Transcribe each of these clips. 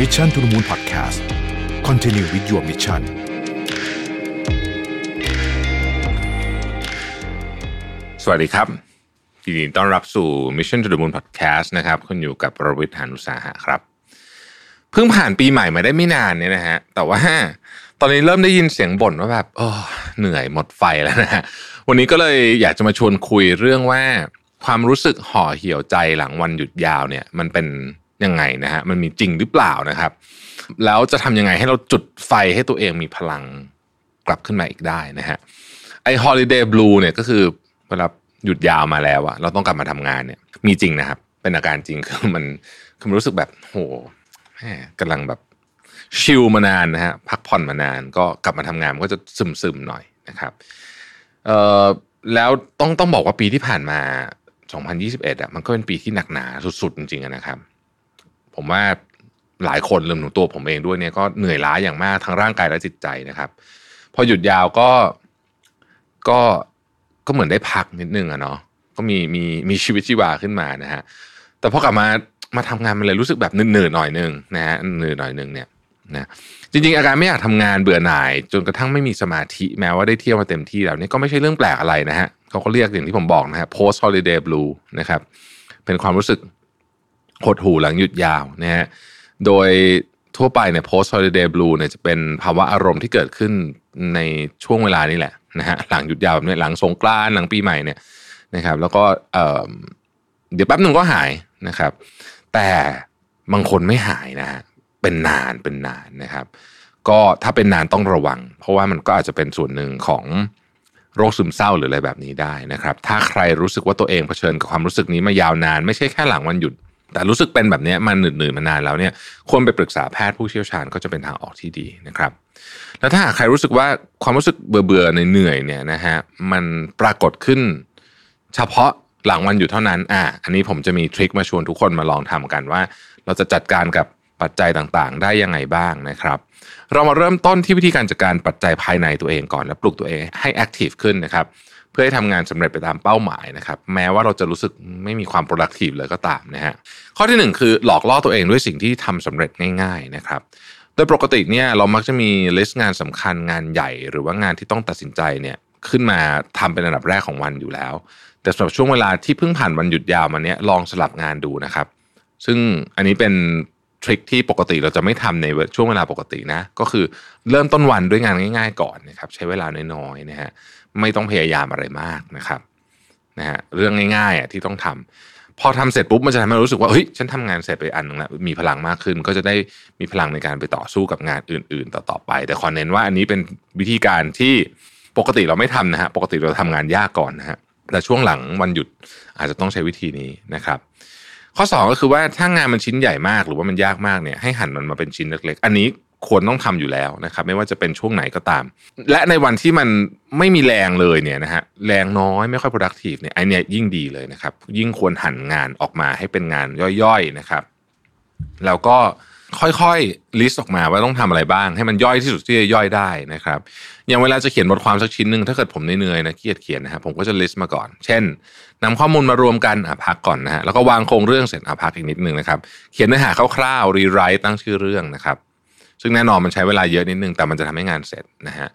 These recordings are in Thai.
Mission to the Moon Podcast Continue with your mission สวัสดีครับยินดีต้อนรับสู่ Mission to the Moon Podcast นะครับคุณอยู่กับประวิทย์หานุสาหะครับ เพิ่งผ่านปีใหม่มาได้ไม่นานเนี่ยนะฮะแต่ว่าตอนนี้เริ่มได้ยินเสียงบ่นว่าแบบโอ้เหนื่อยหมดไฟแล้วนะฮะวันนี้ก็เลยอยากจะมาชวนคุยเรื่องว่า ความรู้สึกห่อเหี่ยวใจหลังวันหยุดยาวเนี่ย มันเป็น ยังไงนะฮะมันมีจริงหรือเปล่านะครับ แล้วจะทำยังไงให้เราจุดไฟให้ตัวเองมีพลังกลับขึ้นมาอีกได้นะฮะไอ้ holiday blue เนี่ยก็คือเวลาหยุดยาวมาแล้วอะเราต้องกลับมาทำงานเนี่ย มีจริงนะครับ เป็นอาการจริงคือมันคือมันรู้สึกแบบโหแม่กำลังแบบชิลมานานนะฮะพักผ่อนมานาน ก็กลับมาทำงานมันก็จะซึมซึมๆหน่อยนะครับเอ่อแล้วต้องต้องบอกว่าปีที่ผ่านมา 2021อะมันก็เป็นปีที่หนักหนาสุดๆจริงๆนะครับ ผมว่าหลายคนรวมถึงตัวผมเองด้วยเนี่ยก็เหนื่อยล้าอย่างมากทั้งร่างกายและจิตใจนะครับ พอหยุดยาวก็ก็ก็เหมือนได้พักนิดนึงอะเนาะก็มีมีมีชีวิตชีวาขึ้นมานะฮะแต่พอกลับมามาทำงานมันเลยรู้สึกแบบเหนื่อยหน่อยนึงนะฮะเหนื่อยหน่อยนึงเนี่ยนะจริงๆ อาการไม่อยากทำงานเบื่อหน่าย จนกระทั่งไม่มีสมาธิแม้ว่าได้เที่ยวมาเต็มที่แล้วนี่ก็ไม่ใช่เรื่องแปลกอะไรนะฮะเขาก็เรียกอย่างที่ผมบอกนะฮะ post holiday blue นะครับเป็นความรู้สึก หดหู่หลังหยุดยาวนะฮะโดยทั่วไปเนี่ย post holiday blue เนี่ยจะเป็นภาวะอารมณ์ที่เกิดขึ้นในช่วงเวลานี้แหละนะฮะหลังหยุดยาวแบบนี้หลังสงกรานต์หลังปีใหม่เนี่ยนะครับ แล้วก็เเดี๋ยวแป๊บหนึ่งก็หายนะครับ แต่บางคนไม่หายนะฮะเป็นนานเป็นนานนะครับ ก็ถ้าเป็นนานต้องระวัง เพราะว่ามันก็อาจจะเป็นส่วนหนึ่งของโรคซึมเศร้าหรืออะไรแบบนี้ได้นะครับ ถ้าใครรู้สึกว่าตัวเองเผชิญกับความรู้สึกนี้มายาวนาน ไม่ใช่แค่หลังวันหยุด แต่รู้สึกเป็นแบบนี้มันหนืดๆมานานแล้วเนี่ยควรไปปรึกษาแพทย์ผู้เชี่ยวชาญก็จะเป็นทางออกที่ดีนะครับ แล้วถ้าหากใครรู้สึกว่าความรู้สึกเบื่อๆเหนื่อยๆเนี่ยนะฮะมันปรากฏขึ้น เฉพาะหลังวันหยุดเท่านั้นอะอันนี้ผมจะมีทริคมาชวนทุกคนมาลองทำกันว่า เราจะจัดการกับปัจจัยต่างๆ ได้ยังไงบ้างนะครับ เรามาเริ่มต้นที่วิธีการจัดการปัจจัยภายในตัวเองก่อน แล้วปลุกตัวเองให้ active ขึ้นนะครับ เพื่อให้ทำงานสำเร็จไปตามเป้าหมายนะครับ แม้ว่าเราจะรู้สึกไม่มีความ productive เลยก็ตามนะฮะข้อที่หนึ่งคือหลอกล่อตัวเองด้วยสิ่งที่ทำสำเร็จง่าย ๆนะครับโดยปกติเนี่ยเรามักจะมี list งานสำคัญงานใหญ่ หรือว่างานที่ต้องตัดสินใจเนี่ยขึ้นมาทำเป็นอันดับแรกของวันอยู่แล้ว แต่สำหรับช่วงเวลาที่เพิ่งผ่านวันหยุดยาวมาเนี้ยลองสลับงานดูนะครับ ซึ่งอันนี้เป็นทริคที่ปกติเราจะไม่ทำในช่วงเวลาปกตินะ ก็คือเริ่มต้นวันด้วยงานง่าย ๆ ก่อนนะครับใช้เวลาน้อยๆนะฮะ ไม่ต้องพยายามอะไรมากนะครับนะฮะเรื่องง่ายๆอะที่ต้องทำพอทำเสร็จปุ๊บมันจะทำให้รู้สึกว่าเฮ้ยฉันทำงานเสร็จไปอันนึงแล้วมีพลังมากขึ้น ก็จะได้มีพลังในการไปต่อสู้กับงานอื่น ๆ ต่อๆไป แต่ขอเน้นว่าอันนี้เป็นวิธีการที่ปกติเราไม่ทำนะฮะปกติเราทำงานยากก่อนนะฮะแต่ช่วงหลังวันหยุดอาจจะต้องใช้วิธีนี้นะครับ ข้อ 2 ก็คือว่าถ้างานมันชิ้นใหญ่มากหรือว่ามันยากมากเนี่ยให้หั่นมันมาเป็นชิ้นเล็กๆ อันนี้ ควรต้องทำอยู่แล้วนะครับ ไม่ว่าจะเป็นช่วงไหนก็ตาม และในวันที่มันไม่มีแรงเลยเนี่ยนะฮะแรงน้อยไม่ค่อย productive เนี่ยไอเนี่ยยิ่งดีเลยนะครับ ยิ่งควรหันงานออกมาให้เป็นงานย่อยๆนะครับแล้วก็ค่อยๆ ลิสต์ออกมาว่าต้องทำอะไรบ้าง ให้มันย่อยที่สุดที่จะย่อยได้นะครับ อย่างเวลาจะเขียนบทความสักชิ้นหนึ่งถ้าเกิดผมเหนื่อยๆนะขี้เกียจเขียนนะครับผมก็จะ list มาก่อน เช่นนำข้อมูลมารวมกันอะพักก่อนนะฮะแล้วก็วางโครงเรื่องเสร็จอะพักอีกนิดนึงนะครับ เขียนเนื้อหาคร่าวๆ rewrite ตั้งชื่อเรื่องนะครับ ซึ่งแน่นอนมันใช้เวลาเยอะนิดนึงแต่มันจะทำให้งานเสร็จนะฮะ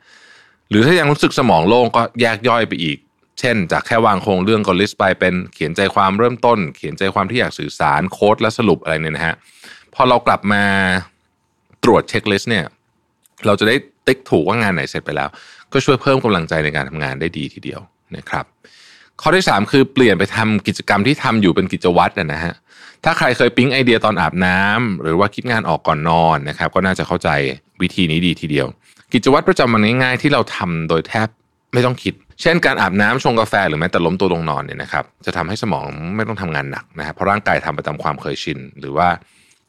หรือถ้ายังรู้สึกสมองโล่งก็แยกย่อยไปอีก เช่น จากแค่วางโครงเรื่องก็ list ไปเป็นเขียนใจความเริ่มต้น เขียนใจความที่อยากสื่อสาร quote และสรุปอะไรเนี่ยนะฮะพอเรากลับมาตรวจเช็คลิสต์เนี่ย เราจะได้ติ๊กถูกว่างานไหนเสร็จไปแล้ว ก็ช่วยเพิ่มกำลังใจในการทำงานได้ดีทีเดียวนะครับ ข้อที่ 3 คือเปลี่ยนไปทำกิจกรรมที่ทำอยู่เป็นกิจวัตรนะฮะ ถ้าใครเคยปิ๊งไอเดียตอนอาบน้ำหรือว่าคิดงานออกก่อนนอนนะครับก็น่าจะเข้าใจวิธีนี้ดีทีเดียว กิจวัตรประจำวันง่ายๆที่เราทำโดยแทบไม่ต้องคิด เช่นการอาบน้ำชงกาแฟหรือแม้แต่ล้มตัวลงนอนเนี่ยนะครับจะทำให้สมองไม่ต้องทำงานหนักนะครับเพราะร่างกายทำไปตามความเคยชินหรือว่า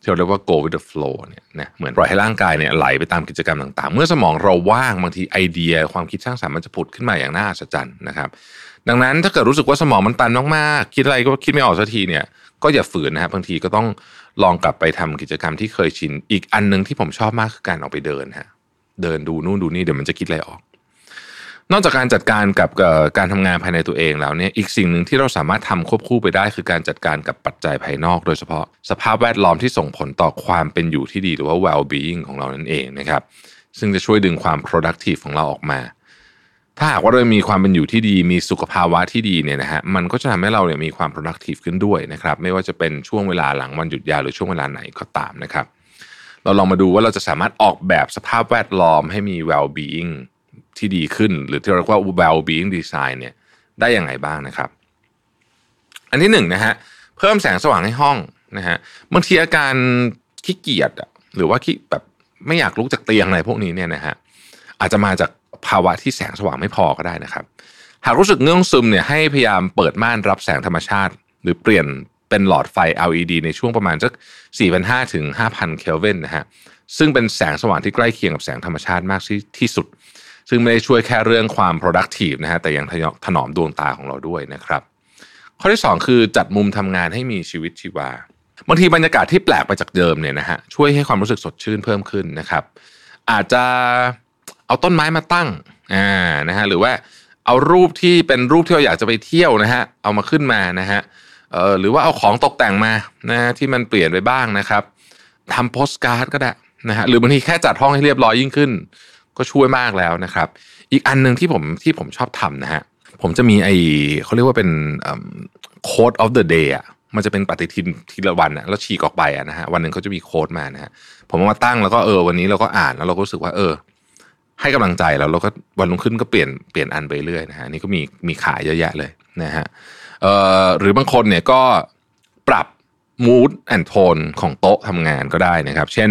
ที่เราเรียกว่า go with the flow เนี่ยนะเหมือนปล่อยให้ร่างกายเนี่ยไหลไปตามกิจกรรมต่างๆ เมื่อสมองเราว่างบางทีไอเดีย ความคิดสร้างสรรค์มันจะผุดขึ้นมาอย่างน่าอัศจรรย์นะครับ ดังนั้นถ้าเกิดรู้สึกว่าสมองมันตันมากๆคิดอะไรก็คิดไม่ออกสักทีเนี่ยก็อย่าฝืนนะครับบางทีก็ต้องลองกลับไปทำกิจกรรมที่เคยชิน อีกอันหนึงที่ผมชอบมากคือการออกไปเดินฮะเดินดูนู่นดูนี่เดี๋ยวมันจะคิดอะไรออก นอกจากการจัดการกับการทำงานภายในตัวเองแล้วเนี่ยอีกสิ่งหนึ่งที่เราสามารถทำควบคู่ไปได้ คือการจัดการกับปัจจัยภายนอก โดยเฉพาะสภาพแวดล้อมที่ส่งผลต่อความเป็นอยู่ที่ดีหรือว่า well-being ของเรานั่นเองนะครับ ซึ่งจะช่วยดึงความ productive ของเราออกมา ถ้าหากว่าเรามีความเป็นอยู่ที่ดี มีสุขภาวะที่ดีเนี่ยนะฮะมันก็จะทำให้เราเนี่ยมีความ productive ขึ้นด้วยนะครับ ไม่ว่าจะเป็นช่วงเวลาหลังวันหยุดยาวหรือช่วงเวลาไหนก็ตามนะครับ เราลองมาดูว่าเราจะสามารถออกแบบสภาพแวดล้อมให้มี well-being ที่ดีขึ้น หรือที่เรียกว่า well-being design เนี่ยได้อย่างไรบ้างนะครับ อันที่หนึ่งนะฮะเพิ่มแสงสว่างให้ห้องนะฮะบางทีอาการขี้เกียจหรือว่าขี้แบบไม่อยากลุกจากเตียงอะไรพวกนี้เนี่ยนะฮะอาจจะมาจากภาวะที่แสงสว่างไม่พอก็ได้นะครับ หากรู้สึกเงื่องซึมเนี่ยให้พยายามเปิดม่านรับแสงธรรมชาติ หรือเปลี่ยนเป็นหลอดไฟ LED ในช่วงประมาณสัก 4,500 ถึง 5,000 เคลวินนะฮะซึ่งเป็นแสงสว่างที่ใกล้เคียงกับแสงธรรมชาติมากที่สุด ซึ่งไม่ได้ช่วยแค่เรื่องความ productive นะฮะแต่ยังถนอมดวงตาของเราด้วยนะครับ ข้อที่ 2 คือจัดมุมทำงานให้มีชีวิตชีวาบางทีบรรยากาศที่แปลกไปจากเดิมเนี่ยนะฮะช่วยให้ความรู้สึกสดชื่นเพิ่มขึ้นนะครับ อาจจะเอาต้นไม้มาตั้งอ่านะฮะหรือว่าเอารูปที่เป็นรูปที่เราอยากจะไปเที่ยวนะฮะเอามาขึ้นมานะฮะเออหรือว่าเอาของตกแต่งมานะที่มันเปลี่ยนไปบ้างนะครับทำโปสการ์ดก็ได้นะฮะหรือบางทีแค่จัดห้องให้เรียบร้อยยิ่งขึ้น ก็ช่วยมากแล้วนะครับ อีกอันหนึ่งที่ผมที่ผมชอบทำนะฮะผมจะมีไอเขาเรียกว่าเป็น code of the day อะมันจะเป็นปฏิทินทีละวันอะแล้วฉีกออกไปอะนะฮะวันหนึ่งเขาจะมีโค้ดมานะฮะผมมาตั้งแล้วก็เออวันนี้เราก็อ่านแล้วเราก็รู้สึกว่าเออ ให้กำลังใจแล้วเราก็วันรุ่งขึ้นก็เปลี่ยนเปลี่ยนอันไปเรื่อยนะฮะนี่ก็มีมีขายเยอะแยะเลยนะฮะเอ่อหรือบางคนเนี่ยก็ปรับ mood and tone ของโต๊ะทำงานก็ได้นะครับ เช่น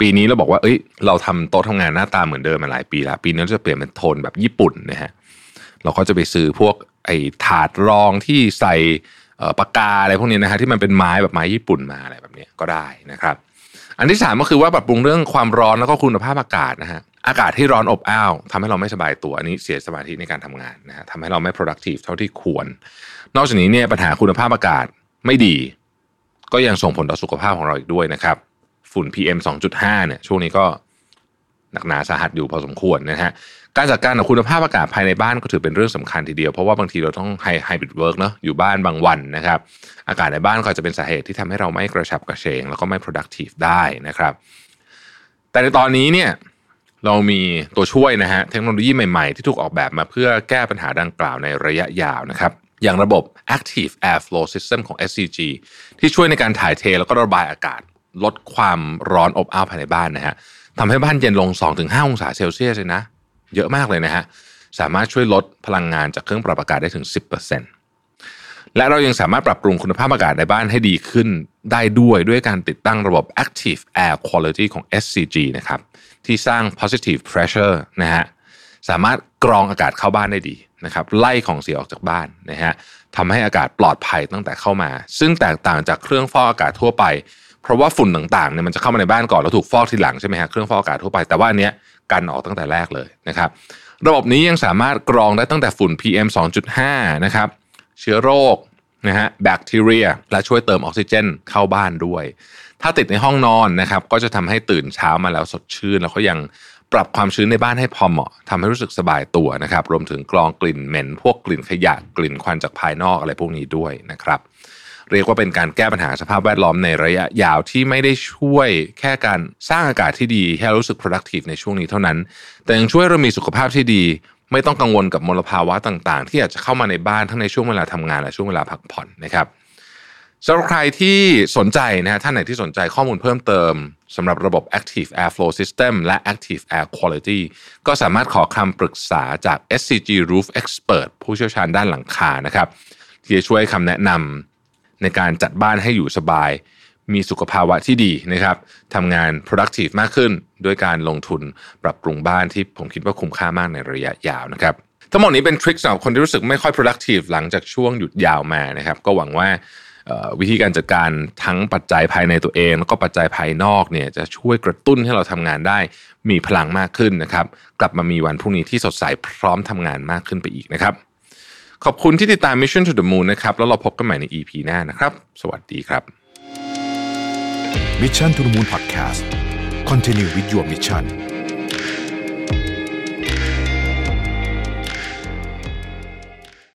ปีนี้เราบอกว่า เอ้ย เราทำโต๊ะทำงานหน้าตาเหมือนเดิมมาหลายปีแล้ว ปีนี้เราจะเปลี่ยนเป็นโทนแบบญี่ปุ่นนะฮะ เราก็จะไปซื้อพวกไอ้ถาดรองที่ใส่ปากกาอะไรพวกนี้นะฮะที่มันเป็นไม้แบบไม้ญี่ปุ่นมาอะไรแบบนี้ก็ได้นะครับ อันที่สามก็คือว่าปรับปรุงเรื่องความร้อนแล้วก็คุณภาพอากาศนะฮะอากาศที่ร้อนอบอ้าวทำให้เราไม่สบายตัว อันนี้เสียสมาธิในการทำงานนะฮะทำให้เราไม่ productive เท่าที่ควร นอกจากนี้เนี่ยปัญหาคุณภาพอากาศไม่ดี ก็ยังส่งผลต่อสุขภาพของเราอีกด้วยนะครับ ฝุ่น PM 2.5เนี่ยช่วงนี้ก็หนักหนาสาหัสอยู่พอสมควรนะฮะการจัดการกับคุณภาพอากาศภายในบ้านก็ถือเป็นเรื่องสำคัญทีเดียว เพราะว่าบางทีเราต้องไฮ hybrid work เนาะอยู่บ้านบางวันนะครับ อากาศในบ้านก็จะเป็นสาเหตุที่ทำให้เราไม่กระฉับกระเฉง แล้วก็ไม่ productive ได้นะครับ แต่ในตอนนี้เนี่ยเรามีตัวช่วยนะฮะเทคโนโลยีใหม่ๆ ที่ถูกออกแบบมาเพื่อแก้ปัญหาดังกล่าวในระยะยาวนะครับ อย่างระบบ Active Airflow System ของ SCG ที่ช่วยในการถ่ายเทแล้วก็ระบายอากาศ ลดความร้อนอบอ้าวภายในบ้านนะฮะทำให้บ้านเย็นลง 2-5 องศาเซลเซียสเลยนะ เยอะมากเลยนะฮะ สามารถช่วยลดพลังงานจากเครื่องปรับอากาศได้ถึง 10%และเรายังสามารถปรับปรุงคุณภาพอากาศในบ้านให้ดีขึ้นได้ด้วยด้วยการติดตั้งระบบ Active Air Quality ของ SCG นะครับ ที่สร้าง positive pressure นะฮะ สามารถกรองอากาศเข้าบ้านได้ดีนะครับไล่ของเสียออกจากบ้านนะฮะทำให้อากาศปลอดภัยตั้งแต่เข้ามา ซึ่งแตกต่างจากเครื่องฟอกอากาศทั่วไป เพราะว่าฝุ่นต่างๆเนี่ยมันจะเข้ามาในบ้านก่อนแล้วถูกฟอกทีหลังใช่ไหมฮะเครื่องฟอกอากาศทั่วไปแต่ว่าอันเนี้ยกันออกตั้งแต่แรกเลยนะครับ ระบบนี้ยังสามารถกรองได้ตั้งแต่ฝุ่น PM 2.5 นะครับ เชื้อโรคนะฮะแบคทีเรีย และช่วยเติมออกซิเจนเข้าบ้านด้วย ถ้าติดในห้องนอนนะครับ ก็จะทำให้ตื่นเช้ามาแล้วสดชื่น แล้วก็ยังปรับความชื้นในบ้านให้พอเหมาะทำให้รู้สึกสบายตัวนะครับ รวมถึงกรองกลิ่นเหม็น พวกกลิ่นขยะกลิ่นควันจากภายนอกอะไรพวกนี้ด้วยนะครับ เรียกว่าเป็นการแก้ปัญหาสภาพแวดล้อมในระยะยาวที่ไม่ได้ช่วยแค่การสร้างอากาศที่ดีให้รู้สึก productive ในช่วงนี้เท่านั้น แต่ยังช่วยเรามีสุขภาพที่ดี ไม่ต้องกังวลกับมลภาวะต่างๆ ที่อาจจะเข้ามาในบ้านทั้งในช่วงเวลาทำงานและช่วงเวลาพักผ่อนนะครับสำหรับใครที่สนใจนะฮะท่านไหนที่สนใจข้อมูลเพิ่มเติมสำหรับระบบ Active Airflow System และ Active Air Quality ก็สามารถขอคำปรึกษาจาก SCG Roof Expert ผู้เชี่ยวชาญด้านหลังคานะครับ ที่จะช่วยคำแนะนำ ในการจัดบ้านให้อยู่สบาย มีสุขภาวะที่ดีนะครับทำงาน productive มากขึ้น ด้วยการลงทุนปรับปรุงบ้านที่ผมคิดว่าคุ้มค่ามากในระยะยาวนะครับทั้งหมดนี้เป็นทริคสำหรับคนที่รู้สึกไม่ค่อย productive หลังจากช่วงหยุดยาวมานะครับ ก็หวังว่าวิธีการจัดการทั้งปัจจัยภายในตัวเอง แล้วก็ปัจจัยภายนอกเนี่ยจะช่วยกระตุ้นให้เราทำงานได้ มีพลังมากขึ้นนะครับ กลับมามีวันพรุ่งนี้ที่สดใสพร้อมทำงานมากขึ้นไปอีกนะครับ ขอบคุณที่ติดตาม Mission to the Moon นะครับแล้วเราพบกันใหม่ใน EP หน้านะครับ สวัสดีครับ Mission to the Moon Podcast Continue with your mission